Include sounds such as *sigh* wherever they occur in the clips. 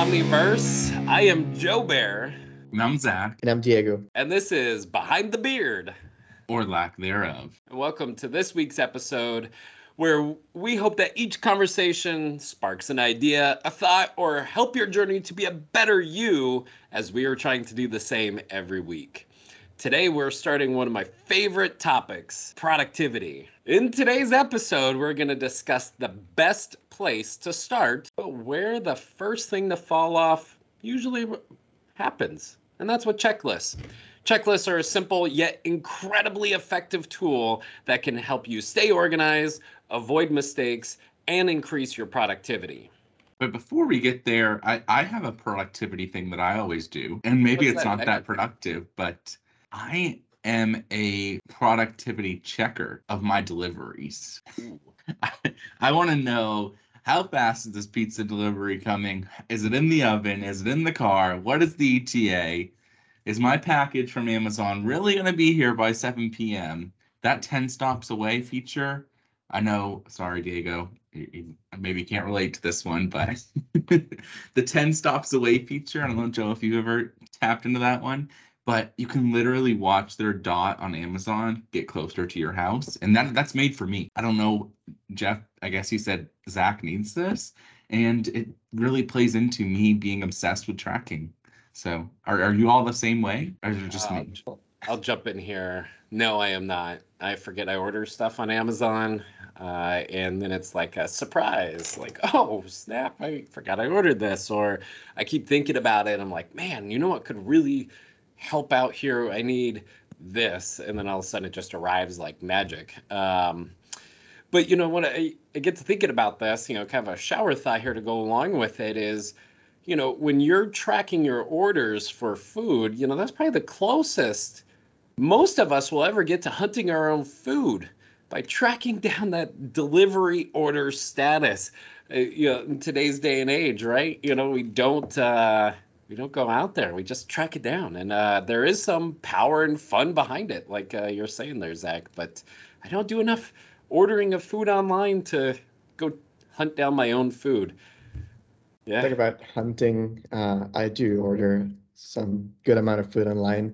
Omniverse. I am Joe Bear. And I'm Zach. And I'm Diego. And this is Behind the Beard. Or lack thereof. And welcome to this week's episode where we hope that each conversation sparks an idea, a thought, or help your journey to be a better you as we are trying to do the same every week. Today, we're starting one of my favorite topics productivity. In today's episode, we're going to discuss the best place to start, but where the first thing to fall off usually happens. And that's what checklists. Checklists are a simple yet incredibly effective tool that can help you stay organized, avoid mistakes, and increase your productivity. But before we get there, I, I have a productivity thing that I always do. And maybe What's it's that not that productive, but I am a productivity checker of my deliveries. *laughs* I, I want to know how fast is this pizza delivery coming? Is it in the oven? Is it in the car? What is the ETA? Is my package from Amazon really going to be here by 7 p.m.? That 10 stops away feature. I know, sorry, Diego, maybe you can't relate to this one, but *laughs* the 10 stops away feature. I don't know, Joe, if you've ever tapped into that one but you can literally watch their dot on Amazon get closer to your house. And that that's made for me. I don't know, Jeff, I guess he said Zach needs this. And it really plays into me being obsessed with tracking. So are, are you all the same way? Or just uh, me? I'll jump in here. No, I am not. I forget I order stuff on Amazon. Uh, and then it's like a surprise, like, *laughs* oh, snap, I forgot I ordered this. Or I keep thinking about it. I'm like, man, you know what could really help out here. I need this. And then all of a sudden it just arrives like magic. Um, but, you know, when I, I get to thinking about this, you know, kind of a shower thought here to go along with it is, you know, when you're tracking your orders for food, you know, that's probably the closest most of us will ever get to hunting our own food by tracking *laughs* down that delivery order status. Uh, you know, in today's day and age, right? You know, we don't uh, we don't go out there. We just track it down, and uh, there is some power and fun behind it, like uh, you're saying there, Zach. But I don't do enough ordering of food online to go hunt down my own food. Yeah. Think about hunting. Uh, I do order some good amount of food online.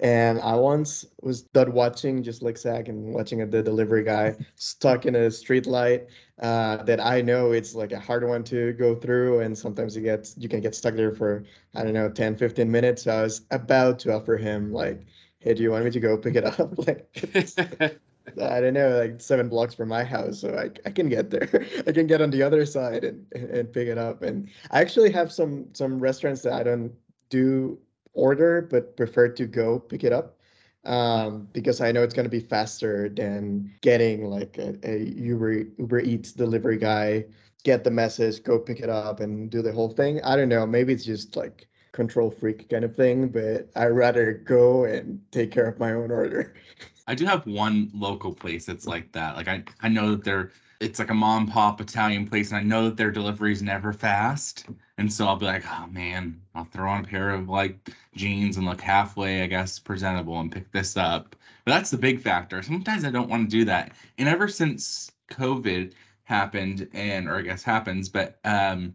And I once was done watching, just like Zach, and watching the delivery guy stuck in a street light uh, that I know it's like a hard one to go through. And sometimes you get you can get stuck there for, I don't know, 10, 15 minutes. So I was about to offer him like, hey, do you want me to go pick it up? *laughs* like, *laughs* I don't know, like seven blocks from my house. So I, I can get there. *laughs* I can get on the other side and, and pick it up. And I actually have some some restaurants that I don't do order, but prefer to go pick it up um, because I know it's going to be faster than getting like a, a Uber Uber Eats delivery guy get the message, go pick it up, and do the whole thing. I don't know. Maybe it's just like control freak kind of thing, but I rather go and take care of my own order. I do have one local place that's like that. Like I, I know that they're it's like a mom pop Italian place, and I know that their delivery is never fast. And so I'll be like, oh man, I'll throw on a pair of like jeans and look halfway, I guess, presentable and pick this up. But that's the big factor. Sometimes I don't want to do that. And ever since COVID happened, and or I guess happens, but um,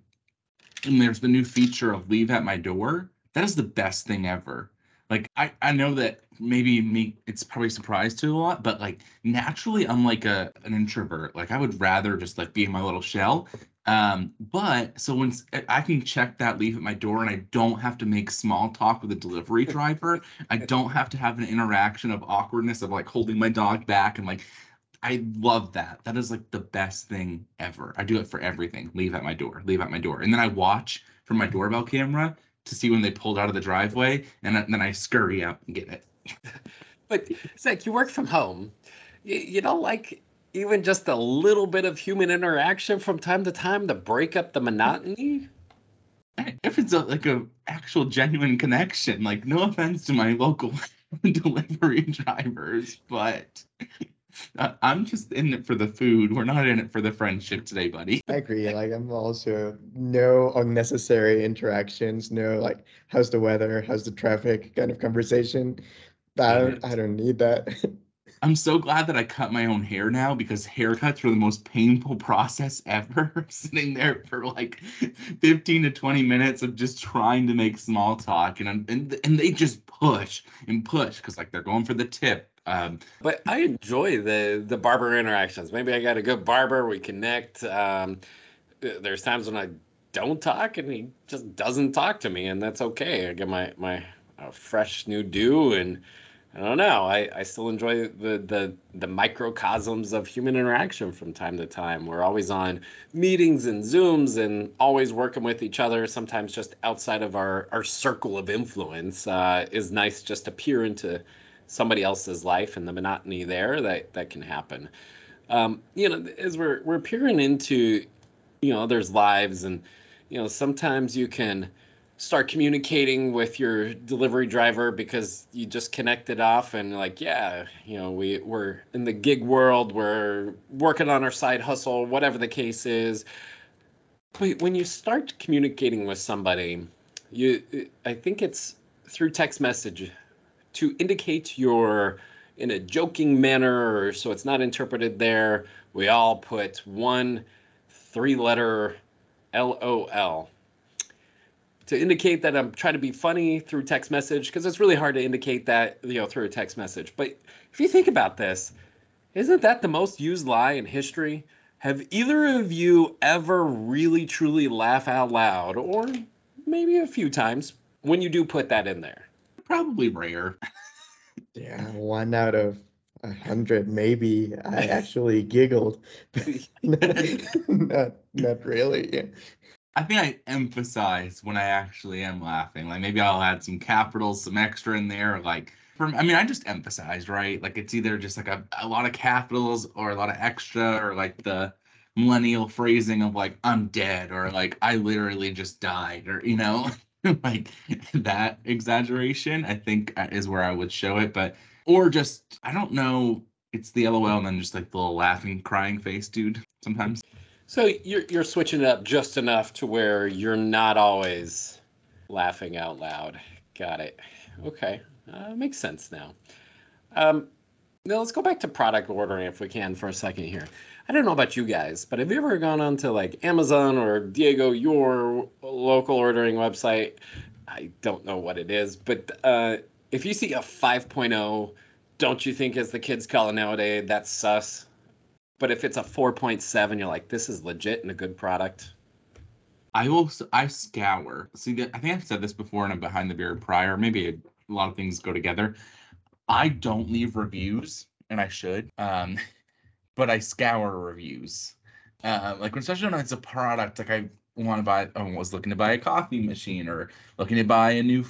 and there's the new feature of leave at my door. That is the best thing ever like I, I know that maybe me it's probably surprised to a lot but like naturally i'm like a an introvert like i would rather just like be in my little shell um but so when i can check that leave at my door and i don't have to make small talk with a delivery *laughs* driver. I don't have to have an interaction of awkwardness of like holding my dog back and like i love that. That is like the best thing ever. I do it for everything. Leave at my door. Leave at my door. And then i watch from my doorbell camera to see when they pulled out of the driveway, and then I scurry out and get it. *laughs* but Zach, you work from home. You, you don't like even just a little bit of human interaction from time to time to break up the monotony? If it's a, like a actual genuine connection, like no offense to my local *laughs* delivery drivers, but uh, I'm just in it for the food. We're not in it for the friendship today, buddy. I agree. Like I'm also no unnecessary interactions. No like how's the weather, how's the traffic kind of conversation. I don't. I don't need that. *laughs* I'm so glad that I cut my own hair now because haircuts were the most painful process *laughs* ever. Sitting there for like 15 to 20 minutes of just trying to make small talk, and and and they just push and push because like they're going for the tip. Um, but I enjoy the the barber interactions. Maybe I got a good barber. We connect. Um, there's times when I don't talk and he just doesn't talk to me, and that's okay. I get my my uh, fresh new do and I don't know. I, I still enjoy the, the the microcosms of human interaction from time to time. We're always on meetings and Zooms and always working with each other. Sometimes just outside of our, our circle of influence uh, is nice just to peer into somebody else's life and the monotony there that, that can happen. Um, you know, as we're we're peering into you know others' lives and you know sometimes you can start communicating with your delivery driver because you just connected off and like yeah you know we we're in the gig world we're working on our side hustle whatever the case is. But when you start communicating with somebody you i think it's through text message to indicate you're in a joking manner so it's not interpreted there we all put one three letter lol to indicate that I'm trying to be funny through text message because it's really hard to indicate that you know through a text message. But if you think about this, isn't that the most used lie in history? Have either of you ever really truly laugh out loud, or maybe a few times when you do put that in there? Probably rare. yeah, one out of a hundred, maybe. I actually giggled. *laughs* not, not really. I think I emphasize when I actually am laughing. Like maybe I'll add some capitals, some extra in there. Like from, I mean, I just emphasize, right? Like it's either just like a, a lot of capitals or a lot of extra or like the millennial phrasing of like I'm dead or like I literally just died or you know, *laughs* like that exaggeration. I think uh, is where I would show it, but or just I don't know. It's the LOL and then just like the little laughing, crying face, dude. Sometimes. So you're you're switching it up just enough to where you're not always laughing out loud. Got it. Okay, uh, makes sense now. Um, now let's go back to product ordering if we can for a second here. I don't know about you guys, but have you ever gone on to like Amazon or Diego, your local ordering website? I don't know what it is, but uh, if you see a 5.0, don't you think, as the kids call it nowadays, that's sus? But if it's a 4.7, you're like, this is legit and a good product. I will. I scour. See, I think I've said this before, and I'm behind the beard prior. Maybe a, a lot of things go together. I don't leave reviews, and I should. Um, *laughs* but I scour reviews. Uh, like especially when it's a product, like I want to buy. I was looking to buy a coffee machine or looking to buy a new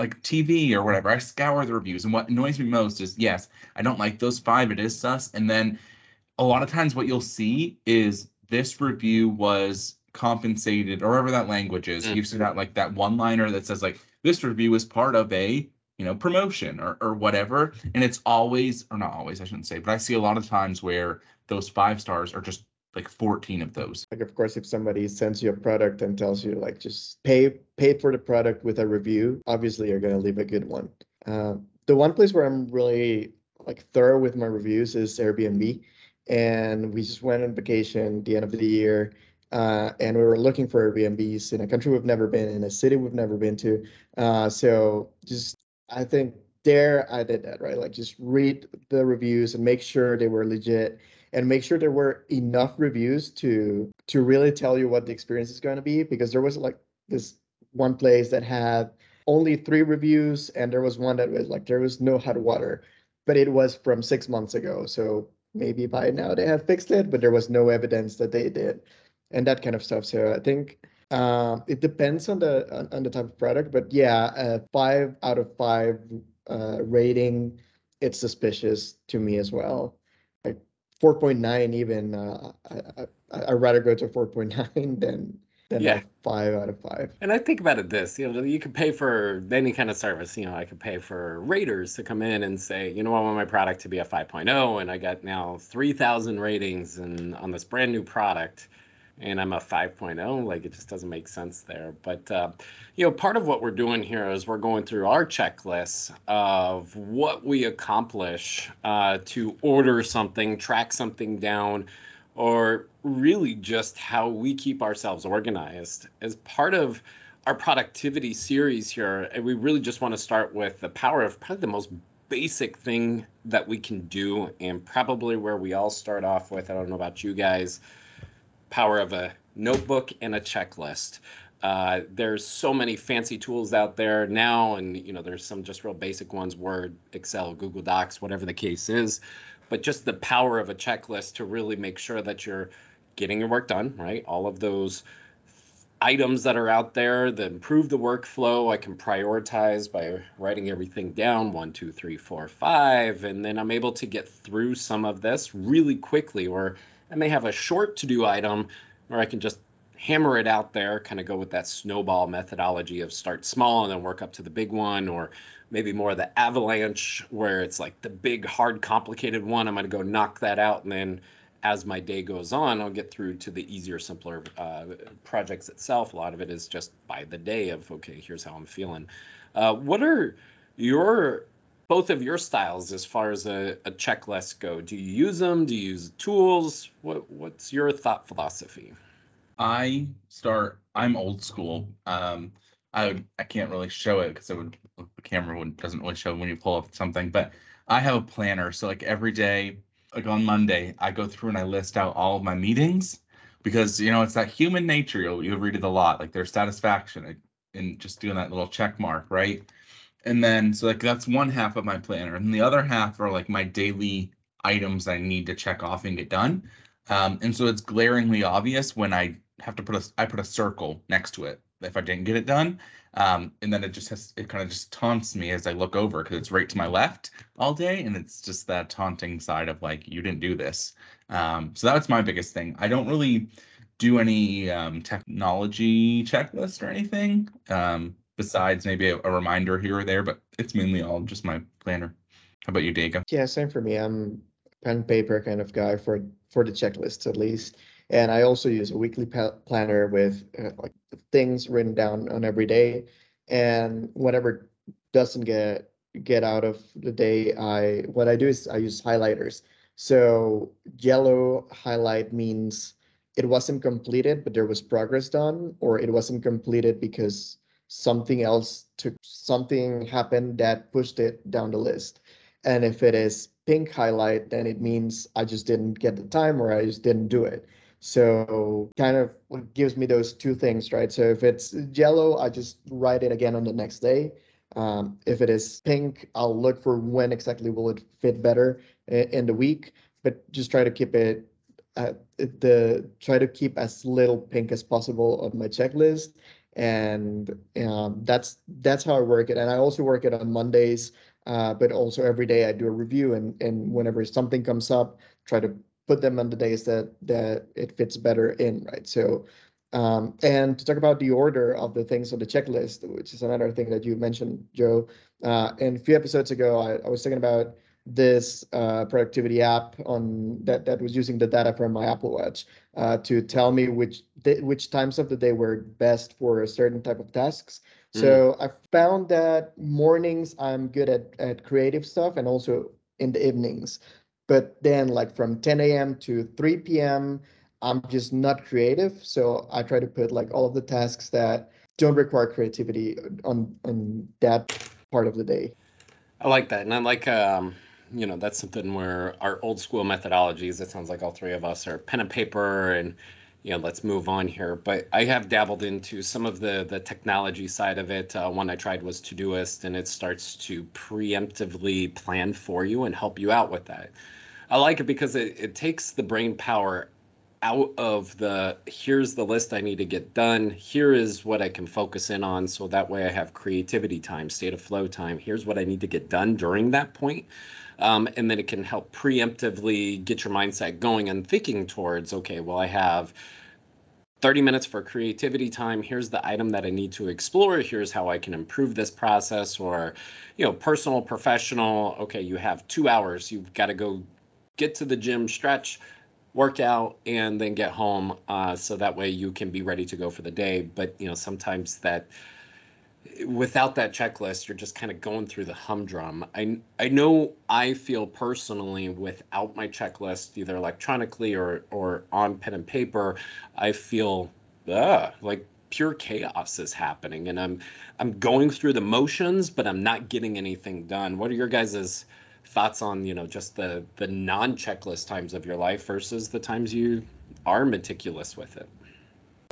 like TV or whatever. I scour the reviews, and what annoys me most is yes, I don't like those five. It is sus, and then a lot of times what you'll see is this review was compensated or whatever that language is. Mm-hmm. You've seen that like that one liner that says like this review is part of a you know promotion or or whatever. And it's always or not always, I shouldn't say, but I see a lot of times where those five stars are just like 14 of those. Like of course if somebody sends you a product and tells you like just pay pay for the product with a review, obviously you're gonna leave a good one. Uh, the one place where I'm really like thorough with my reviews is Airbnb and we just went on vacation the end of the year. Uh, and we were looking for Airbnbs in a country we've never been in, a city we've never been to. Uh, so just I think there I did that right. Like just read the reviews and make sure they were legit, and make sure there were enough reviews to to really tell you what the experience is going to be. Because there was like this one place that had only three reviews, and there was one that was like there was no hot water, but it was from six months ago. So maybe by now they have fixed it, but there was no evidence that they did, and that kind of stuff. So I think uh, it depends on the on, on, the type of product, but yeah, a five out of five uh, rating, it's suspicious to me as well. Like four point nine, even uh, I, I I'd rather go to four point nine *laughs* than than yeah. five out of five. And I think about it this, you know, you could pay for any kind of service. You know, I could pay for raters to come in and say, you know, I want my product to be a 5.0, and I got now 3,000 ratings and on this brand new product. and I'm a 5.0. Like it just doesn't make sense there. But uh, you know, part of what we're doing here is we're going through our checklists of what we accomplish uh, to order something, track something down, or really just how we keep ourselves organized as part of our productivity series here. And we really just want to start with the power of probably the most basic thing that we can do, and probably where we all start off with. I don't know about you guys power of a notebook and a checklist. Uh, there's so many fancy tools out there now, and you know there's some just real basic ones: Word, Excel, Google Docs, whatever the case is. But just the power of a checklist to really make sure that you're getting your work done, right? All of those items that are out there that improve the workflow. I can prioritize by writing everything down one, two, three, four, five, and then I'm able to get through some of this really quickly. Or I may have a short to do item where I can just hammer it out there, kind of go with that snowball methodology of start small and then work up to the big one, or maybe more of the avalanche where it's like the big, hard, complicated one. I'm going to go knock that out. And then as my day goes on, I'll get through to the easier, simpler uh, projects itself. A lot of it is just by the day of, okay, here's how I'm feeling. Uh, what are your both of your styles as far as a, a checklist go? Do you use them? Do you use tools? What What's your thought philosophy? I start. I'm old school. Um, I I can't really show it because it would the camera would, doesn't really show when you pull up something. But I have a planner, so like every day, like on Monday, I go through and I list out all of my meetings because you know it's that human nature. You'll you'll read it a lot, like their satisfaction in just doing that little check mark, right? and then so like that's one half of my planner and the other half are like my daily items i need to check off and get done um, and so it's glaringly obvious when i have to put a i put a circle next to it if i didn't get it done um, and then it just has it kind of just taunts me as i look over because it's right to my left all day and it's just that taunting side of like you didn't do this um, so that's my biggest thing i don't really do any um, technology checklist or anything um, besides maybe a, a, reminder here or there, but it's mainly all just my planner. How about you, Diego? Yeah, same for me. I'm pen paper kind of guy for for the checklists at least. And I also use a weekly planner with uh, like things written down on every day. And whatever doesn't get get out of the day, I what I do is I use highlighters. So yellow highlight means it wasn't completed, but there was progress done, or it wasn't completed because something else took something happened that pushed it down the list. And if it is pink highlight, then it means I just didn't get the time or I just didn't do it. So kind of gives me those two things, right? So if it's yellow, I just write it again on the next day. Um, if it is pink, I'll look for when exactly will it fit better in the week, but just try to keep it uh, the try to keep as little pink as possible on my checklist and um, that's that's how I work it. And I also work it on Mondays, uh, but also every day I do a review. And and whenever something comes up, try to put them on the days that that it fits better in, right? So, um, and to talk about the order of the things on the checklist, which is another thing that you mentioned, Joe. Uh, and a few episodes ago, I, I was talking about this uh, productivity app on that that was using the data from my Apple Watch uh, to tell me which which times of the day were best for a certain type of tasks. Mm. So I found that mornings I'm good at at creative stuff and also in the evenings. But then like from 10 a.m. to 3 p.m. I'm just not creative. So I try to put like all of the tasks that don't require creativity on on that part of the day. I like that. And I like um you know that's something where our old school methodologies it sounds like all three of us are pen and paper and you know let's move on here but i have dabbled into some of the the technology side of it uh, one i tried was todoist and it starts to preemptively plan for you and help you out with that i like it because it, it takes the brain power out of the here's the list I need to get done. Here is what I can focus in on. So that way I have creativity time, state of flow time. Here's what I need to get done during that point. Um, and then it can help preemptively get your mindset going and thinking towards, okay, well, I have 30 minutes for creativity time. Here's the item that I need to explore. Here's how I can improve this process or, you know, personal, professional. Okay, you have two hours. You've got to go get to the gym, stretch, work out and then get home uh, so that way you can be ready to go for the day but you know sometimes that without that checklist you're just kind of going through the humdrum. I i know i feel personally without my checklist either electronically or or on pen and paper i feel uh, like pure chaos is happening and i'm i'm going through the motions but i'm not getting anything done. What are your guys's thoughts on you know just the the non checklist times of your life versus the times you are meticulous with it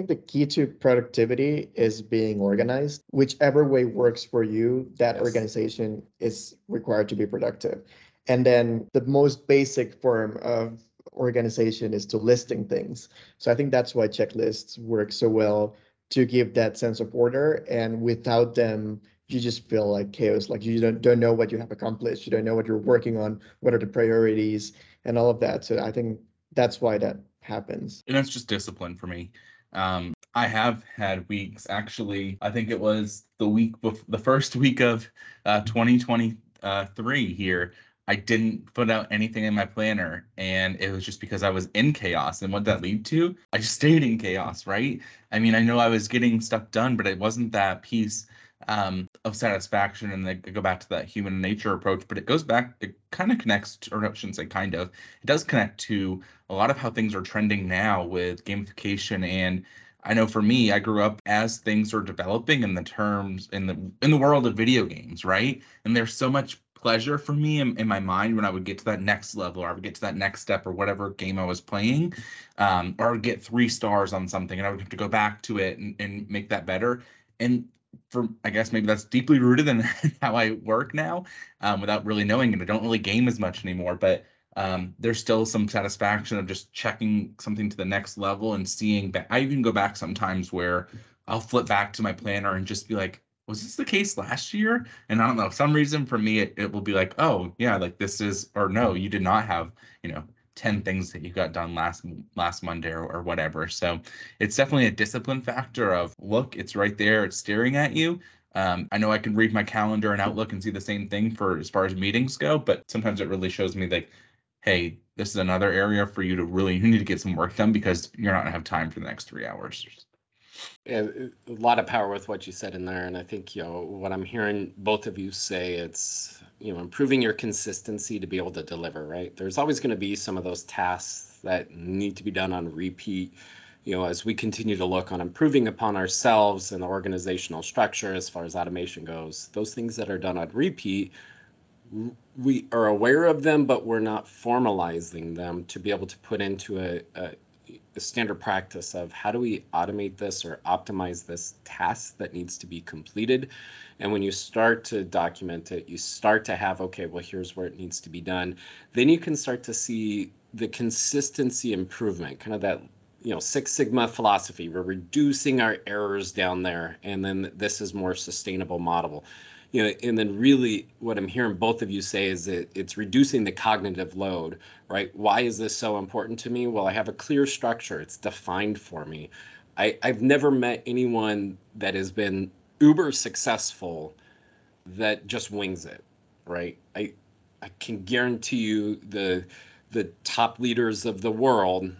think the key to productivity is being organized. Whichever way works for you, that yes. organization is required to be productive. And then the most basic form of organization is to listing things. So I think that's why checklists work so well to give that sense of order. And without them, you just feel like chaos like you don't, don't know what you have accomplished you don't know what you're working on what are the priorities and all of that so i think that's why that happens and that's just discipline for me um, i have had weeks actually i think it was the week before the first week of uh, 2023 here I didn't put out anything in my planner and it was just because I was in chaos. And what that lead to? I just stayed in chaos, right? I mean, I know I was getting stuff done, but it wasn't that piece um, of satisfaction and they go back to that human nature approach but it goes back it kind of connects to, or no, I shouldn't say kind of it does connect to a lot of how things are trending now with gamification and I know for me I grew up as things are developing in the terms in the in the world of video games right and there's so much pleasure for me in, in, my mind when I would get to that next level or I would get to that next step or whatever game I was playing, um, or get three stars on something and I would have to go back to it and, and make that better. And for I guess maybe that's deeply rooted in *laughs* how I work now, um, without really knowing it. I don't really game as much anymore, but um, there's still some satisfaction of just checking something to the next level and seeing. Back. I even go back sometimes where I'll flip back to my planner and just be like, was this the case last year? And I don't know, some reason for me, it, it will be like, oh yeah, like this is, or no, you did not have, you know, 10 things that you got done last last Monday or, or whatever. So it's definitely a discipline factor of look, it's right there, it's staring at you. Um, I know I can read my calendar and Outlook and see the same thing for as far as meetings go, but sometimes it really shows me like, hey, this is another area for you to really you need to get some work done because you're not gonna have time for the next three hours. Yeah, a lot of power with what you said in there, and I think you know what I'm hearing both of you say. It's you know improving your consistency to be able to deliver. Right, there's always going to be some of those tasks that need to be done on repeat. You know, as we continue to look on improving upon ourselves and the organizational structure as far as automation goes, those things that are done on repeat, we are aware of them, but we're not formalizing them to be able to put into a, a the standard practice of how do we automate this or optimize this task that needs to be completed. And when you start to document it, you start to have, okay, well, here's where it needs to be done. Then you can start to see the consistency improvement, kind of that you know six sigma philosophy we're reducing our errors down there and then this is more sustainable model you know, and then really what I'm hearing both of you say is that it's reducing the cognitive load, right? Why is this so important to me? Well, I have a clear structure. It's defined for me. I, I've never met anyone that has been uber successful that just wings it, right? I I can guarantee you the the top leaders of the world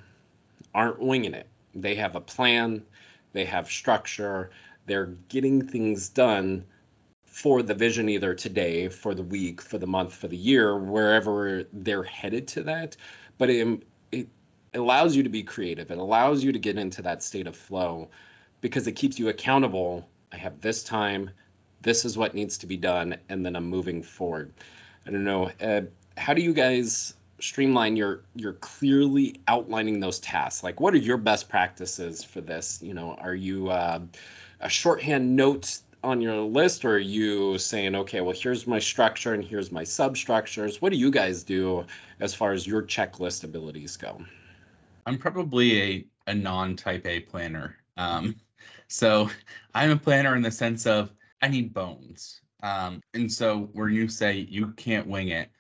aren't winging it. They have a plan, they have structure, they're getting things done for the vision either today, for the week, for the month, for the year, wherever they're headed to that. But it, it allows you to be creative. It allows you to get into that state of flow because it keeps you accountable. I have this time, this is what needs to be done, and then I'm moving forward. I don't know. Uh, how do you guys streamline your you're clearly outlining those tasks like what are your best practices for this you know are you uh, a shorthand note on your list or are you saying okay well here's my structure and here's my substructures. What do you guys do as far as your checklist abilities go? I'm probably a, a non-type a planner. Um, *laughs* so i'm a planner in the sense of i need bones. Um, and so where you say you can't wing it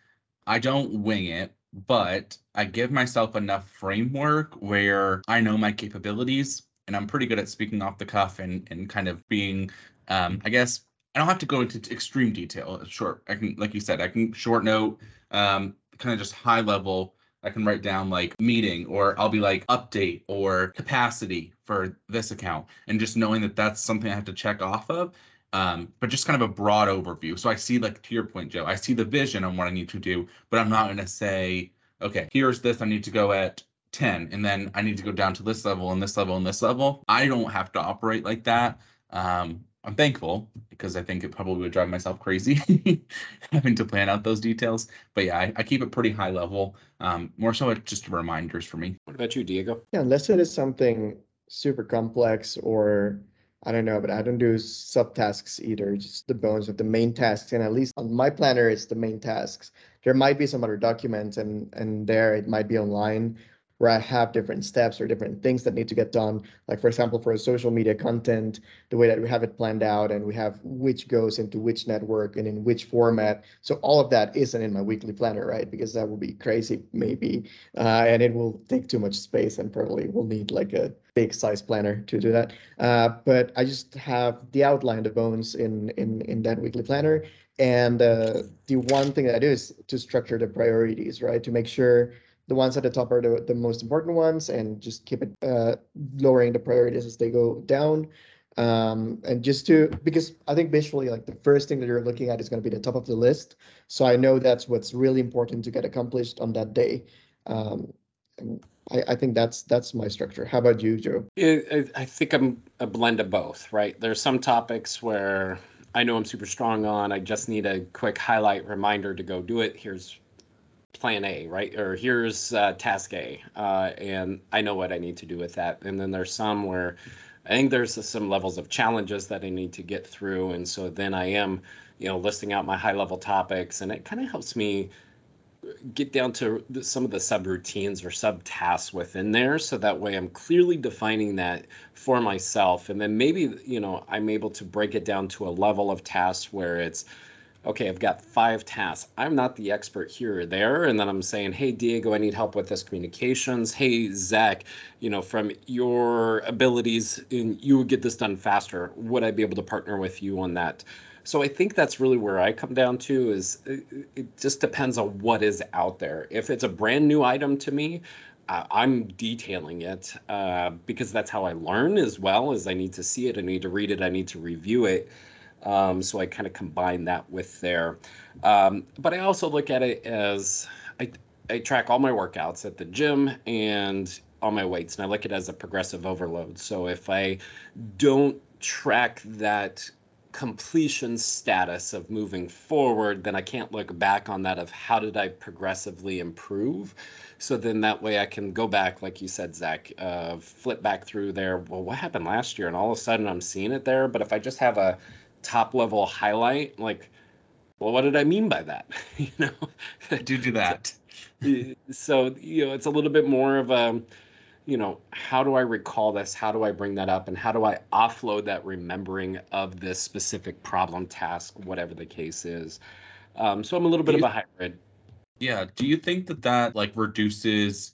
i don't wing it but i give myself enough framework where i know my capabilities and I'm pretty good at speaking off the cuff and, and kind of being um, I guess I don't have to go into extreme detail. Short, I can, like you said, I can short note, um, kind of just high level I can write down like meeting or I'll be like update or capacity for this account. And just knowing that that's something I have to check off of. Um, but just kind of a broad overview. So I see, like to your point, Joe, I see the vision on what I need to do, but I'm not going to say, okay, here's this. I need to go at 10, and then I need to go down to this level and this level and this level. I don't have to operate like that. Um, I'm thankful because I think it probably would drive myself crazy *laughs* having to plan out those details. But yeah, I, I keep it pretty high level. Um, more so it's just reminders for me. What about you, Diego? Yeah, unless it is something super complex or I don't know, but I don't do subtasks either, just the bones of the main tasks. And at least on my planner, it's the main tasks. There might be some other documents and and there it might be online where I have different steps or different things that need to get done. Like for example, for a social media content, the way that we have it planned out and we have which goes into which network and in which format. So all of that isn't in my weekly planner, right? Because that would be crazy maybe, uh, and it will take too much space and probably will need like a big size planner to do that. Uh, but I just have the outline, the bones in in in that weekly planner. And uh, the one thing that I do is to structure the priorities, right? To make sure the ones at the top are the, the most important ones and just keep it uh, lowering the priorities as they go down. Um, and just to, because I think visually, like the first thing that you're looking at is going to be the top of the list. So I know that's what's really important to get accomplished on that day. Um, I, I, think that's that's my structure. How about you, Joe? It, I think I'm a blend of both, right? There's some topics where I know I'm super strong on. I just need a quick highlight reminder to go do it. Here's plan A, right? Or here's uh, task A, uh, and I know what I need to do with that. And then there's some where I think there's some levels of challenges that I need to get through, and so then I am, you know, listing out my high level topics, and it kind of helps me get down to some of the subroutines or subtasks within there so that way i'm clearly defining that for myself and then maybe you know i'm able to break it down to a level of tasks where it's okay, I've got five tasks. I'm not the expert here or there. And then I'm saying, hey, Diego, I need help with this communications. Hey, Zach, you know, from your abilities, and you would get this done faster. Would I be able to partner with you on that? So I think that's really where I come down to is it, it just depends on what is out there. If it's a brand new item to me, uh, I'm detailing it uh, because that's how I learn as well. As I need to see it, I need to read it, I need to review it. Um, so I kind of combine that with there. Um, but I also look at it as I, I track all my workouts at the gym and all my weights, and I look at it as a progressive overload. So if I don't track that completion status of moving forward, then I can't look back on that of how did I progressively improve. So then that way I can go back, like you said, Zach, uh, flip back through there. Well, what happened last year? And all of a sudden I'm seeing it there. But if I just have a top level highlight like well what did i mean by that? *laughs* You know? Do do that. so you know it's a little bit more of a you know how do i recall this? How do i bring that up? And how do i offload that remembering of this specific problem task whatever the case is? Um, so i'm a little bit you, of a hybrid. Yeah. Do you think that that like reduces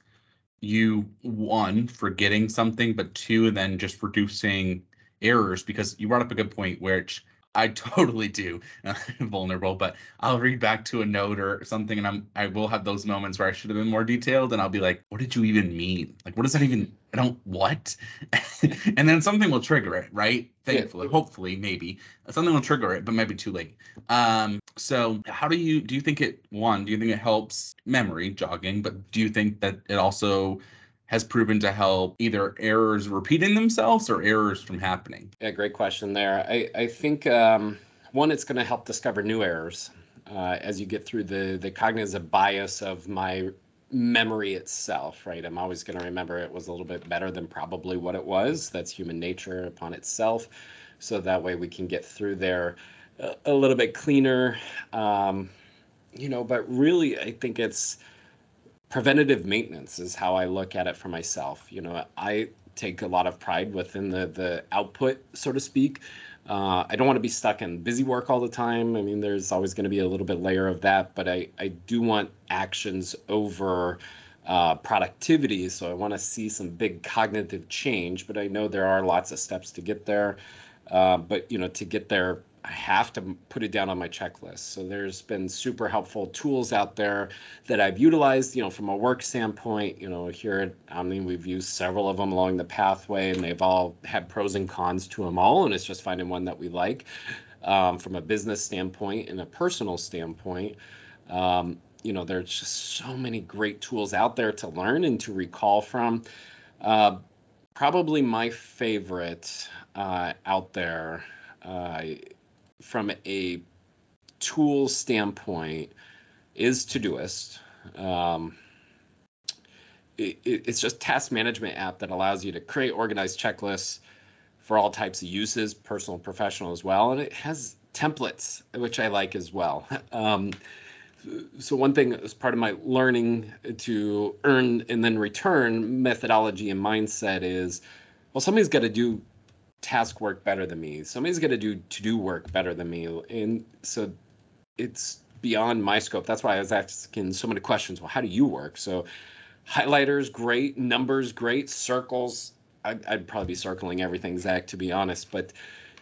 you one forgetting something but two then just reducing errors? Because you brought up a good point which I *laughs* totally do *laughs* vulnerable, but I'll read back to a note or something, and I'm I will have those moments where I should have been more detailed, and I'll be like, "What did you even mean? Like, what does that even? I don't what?" *laughs* and then something will trigger it, right? Thankfully, yeah. hopefully, maybe something will trigger it, but maybe too late. Um, so how do you do you think it one? Do you think it helps memory jogging? But do you think that it also has proven to help either errors repeating themselves or errors from happening? Yeah, great question there. I, I think um, one, it's going to help discover new errors uh, as you get through the, the cognitive bias of my memory itself, right? I'm always going to remember it was a little bit better than probably what it was. That's human nature upon itself. So that way we can get through there a, a little bit cleaner. Um, you know, but really, I think it's preventative maintenance is how I look at it for myself. You know, I take a lot of pride within the the output, so to speak. Uh, I don't want to be stuck in busy work all the time. I mean, there's always going to be a little bit layer of that, but I I do want actions over uh, productivity. So I want to see some big cognitive change, but I know there are lots of steps to get there. Uh, but you know, to get there, I have to put it down on my checklist. So there's been super helpful tools out there that I've utilized, you know, from a work standpoint. You know, here at Omni, we've used several of them along the pathway, and they've all had pros and cons to them all. And it's just finding one that we like um, from a business standpoint and a personal standpoint. Um, you know, there's just so many great tools out there to learn and to recall from. Uh, probably my favorite uh, out there uh, from a tool standpoint is Todoist. Um, it, it's just task management app that allows you to create organized checklists for all types of uses, personal, professional as well, and it has templates, which I like as well. *laughs* Um, so one thing as part of my learning to earn and then return methodology and mindset is, well, somebody's got to do task work better than me. Somebody's got to do to do work better than me. And so it's beyond my scope. That's why I was asking so many questions. Well, how do you work? So highlighters, great. Numbers, great. Circles, I'd, I'd probably be circling everything, Zach, to be honest. But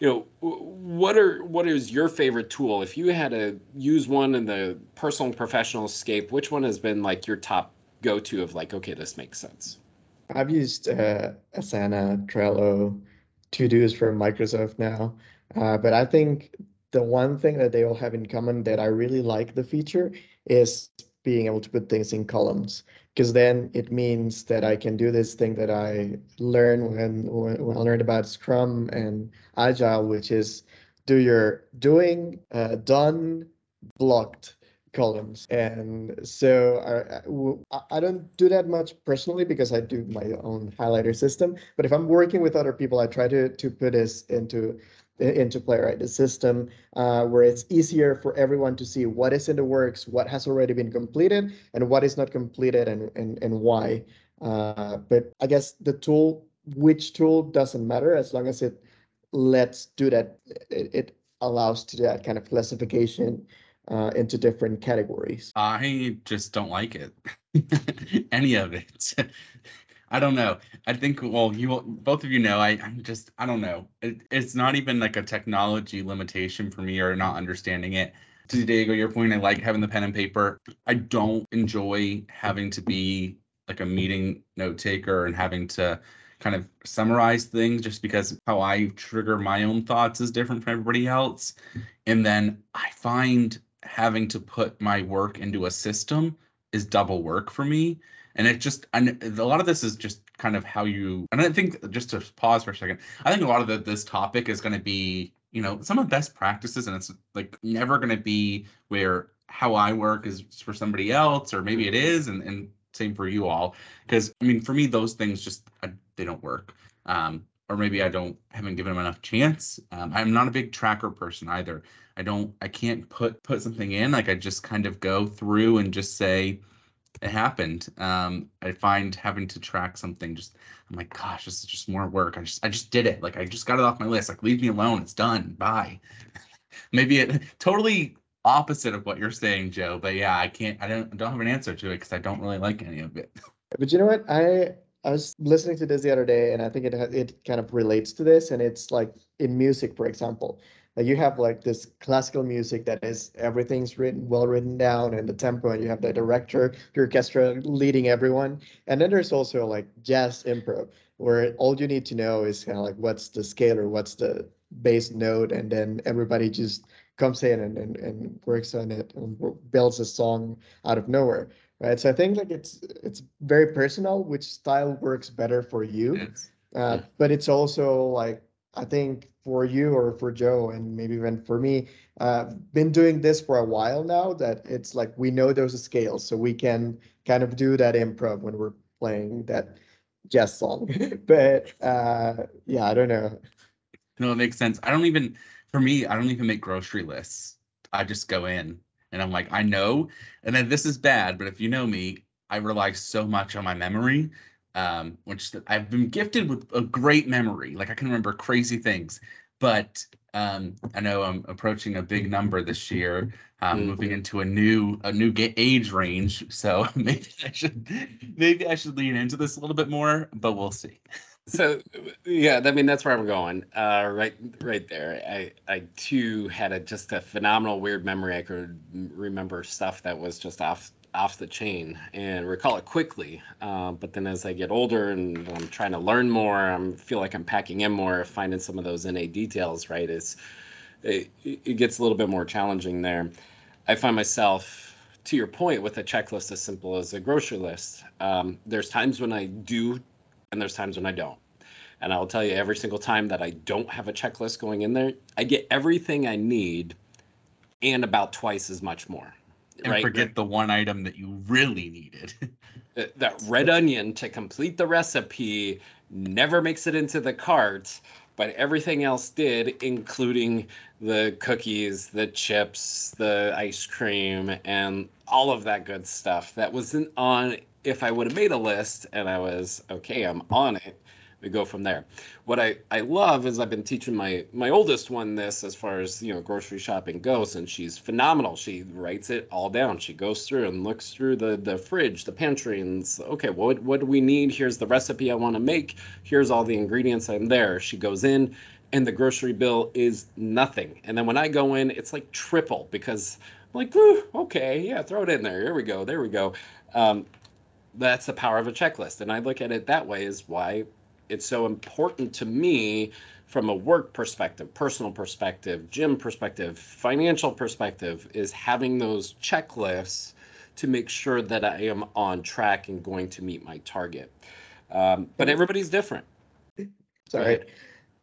you know, what are what is your favorite tool? If you had to use one in the personal and professional scape, which one has been like your top go-to of like, okay, this makes sense? I've used uh, Asana, Trello, Todoist from Microsoft now. Uh, but I think the one thing that they all have in common that I really like the feature is being able to put things in columns because then it means that I can do this thing that I learned when, when I learned about Scrum and Agile, which is do your doing, uh, done, blocked columns. And so I, I don't do that much personally because I do my own highlighter system. But if I'm working with other people, I try to, to put this into into Playwright, the system uh, where it's easier for everyone to see what is in the works, what has already been completed, and what is not completed, and and and why. Uh, but I guess the tool, which tool doesn't matter as long as it lets do that. It, it allows to that kind of classification uh, into different categories? I just don't like it. *laughs* Any of it. *laughs* I don't know. I think well, you both of you know. I I'm just I don't know. It, it's not even like a technology limitation for me or not understanding it. To Diego, your point, I like having the pen and paper. I don't enjoy having to be like a meeting note taker and having to kind of summarize things just because how I trigger my own thoughts is different from everybody else. And then I find having to put my work into a system is double work for me. And it just and a lot of this is just kind of how you and i think just to pause for a second i think a lot of the, this topic is going to be you know some of best practices and it's like never going to be where how i work is for somebody else or maybe it is and, and same for you all. Because i mean for me those things just I, they don't work. Um or maybe i don't haven't given them enough chance um, i'm not a big tracker person either I don't I can't put put something in like I just kind of go through and just say it happened. Um, I find having to track something just I'm like gosh this is just more work. I just I just did it like I just got it off my list like leave me alone it's done bye. *laughs* Maybe it totally opposite of what you're saying Joe but yeah I can't I don't I don't have an answer to it because I don't really like any of it. But you know what I I was listening to this the other day, and I think it it kind of relates to this. And it's like in music, for example, you have like this classical music that is everything's written well written down and the tempo and you have the director the orchestra leading everyone and then there's also like jazz improv where all you need to know is kind of like what's the scale or what's the bass note and then everybody just comes in and, and, and works on it and builds a song out of nowhere right so i think like it's it's very personal which style works better for you uh, but it's also like I think for you or for Joe and maybe even for me, uh, been doing this for a while now that it's like we know there's a scale, so we can kind of do that improv when we're playing that jazz song. *laughs* but uh, yeah, I don't know. No, it makes sense. I don't even for me, I don't even make grocery lists. I just go in and I'm like, I know, and then this is bad, but if you know me, I rely so much on my memory um, which I've been gifted with a great memory. Like I can remember crazy things, but um, I know I'm approaching a big number this year, um, mm-hmm. moving into a new a new age range. So *laughs* maybe I should maybe I should lean into this a little bit more, but we'll see. So yeah, I mean that's where I'm going. Uh, right, right there. I I too had a just a phenomenal weird memory. I could remember stuff that was just off off the chain and recall it quickly. Uh, but then as I get older and I'm trying to learn more, I feel like I'm packing in more, finding some of those innate details. Right, is it, it gets a little bit more challenging there. I find myself to your point with a checklist as simple as a grocery list. Um, there's times when I do and there's times when I don't. And I'll tell you every single time that I don't have a checklist going in there, I get everything I need and about twice as much more. And right? forget the one item that you really needed. Uh, *laughs* that red onion to complete the recipe never makes it into the cart, but everything else did, including the cookies, the chips, the ice cream, and all of that good stuff that wasn't on if I would have made a list and I was okay, I'm on it, we go from there. What I, I love is I've been teaching my my oldest one this as far as you know grocery shopping goes, and she's phenomenal. She writes it all down. She goes through and looks through the the fridge, the pantry, and okay, what what do we need? Here's the recipe I want to make. Here's all the ingredients. I'm there. She goes in, and the grocery bill is nothing. And then when I go in, it's like triple because I'm like, okay, yeah, throw it in there. Here we go. There we go. Um, that's the power of a checklist. And I look at it that way is why it's so important to me from a work perspective, personal perspective, gym perspective, financial perspective, is having those checklists to make sure that I am on track and going to meet my target. Um, but everybody's different. Sorry.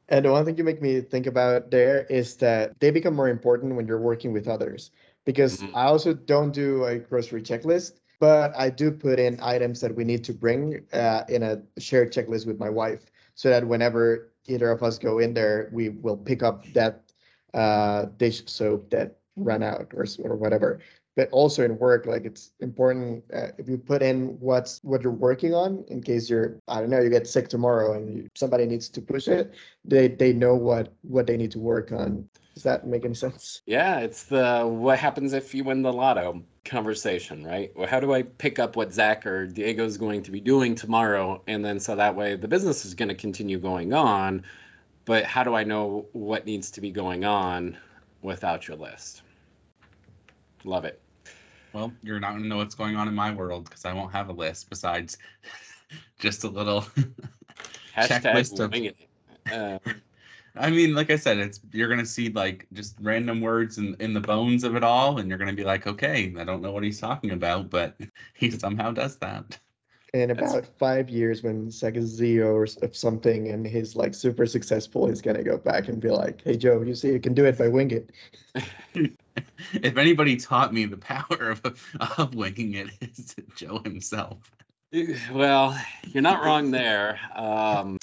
And the one thing you make me think about there is that they become more important when you're working with others. Because mm-hmm. I also don't do a grocery checklist but I do put in items that we need to bring uh, in a shared checklist with my wife so that whenever either of us go in there, we will pick up that uh, dish soap that ran out or, or whatever. But also in work, like it's important uh, if you put in what's what you're working on in case you're I don't know you get sick tomorrow and you, somebody needs to push it, they they know what what they need to work on. Does that make any sense? Yeah, it's the what happens if you win the lotto conversation, right? Well, how do I pick up what Zach or Diego is going to be doing tomorrow? And then so that way the business is going to continue going on. But how do I know what needs to be going on without your list? Love it. Well, you're not going to know what's going on in my world because I won't have a list besides *laughs* just a little *laughs* checklist of. Uh, I mean, like I said, it's you're gonna see like just random words in in the bones of it all, and you're gonna be like, okay, I don't know what he's talking about, but *laughs* he somehow does that. In about That's... five years, when Zach is CEO of something and he's like super successful, he's gonna go back and be like, "Hey Joe, you see, you can do it by wing it." *laughs* if anybody taught me the power of of winging it, *laughs* it's Joe himself. Well, you're not wrong there. Um,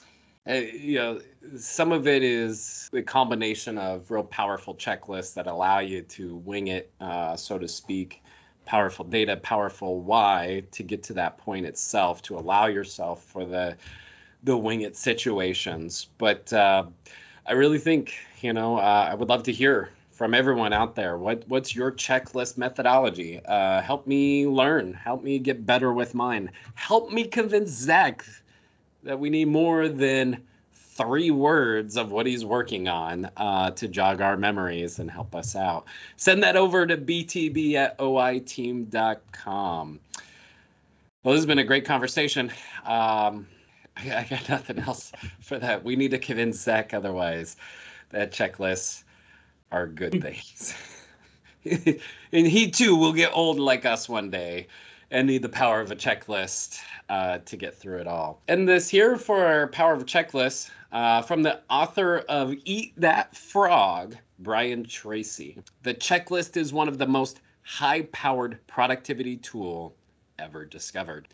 uh, you know, some of it is a combination of real powerful checklists that allow you to wing it, uh, so to speak, powerful data, powerful why to get to that point itself to allow yourself for the the wing it situations. But uh, I really think you know uh, I would love to hear from everyone out there. What what's your checklist methodology? Uh, help me learn. Help me get better with mine. Help me convince Zach that we need more than three words of what he's working on uh, to jog our memories and help us out. Send that over to btb at oiteam.com. Well, this has been a great conversation. Um, I, I got nothing else for that. We need to convince Zach otherwise that checklists are good things. *laughs* and he too will get old like us one day and need the power of a checklist uh, to get through it all. And this here for our power of a checklist uh, from the author of Eat That Frog, Brian Tracy. The checklist is one of the most high powered productivity tool ever discovered.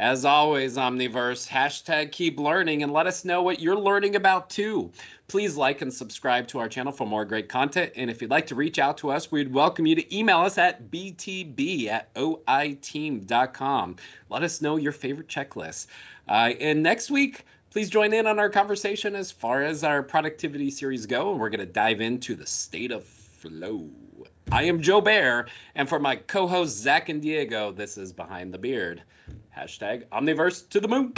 As always, Omniverse, hashtag keep learning and let us know what you're learning about too. Please like and subscribe to our channel for more great content. And if you'd like to reach out to us, we'd welcome you to email us at btb at oiteam.com. Let us know your favorite checklists. Uh, and next week, please join in on our conversation as far as our productivity series go. And we're going to dive into the state of flow. I am Joe Bear, and for my co-hosts Zach and Diego, this is Behind the Beard. Hashtag Omniverse to the moon.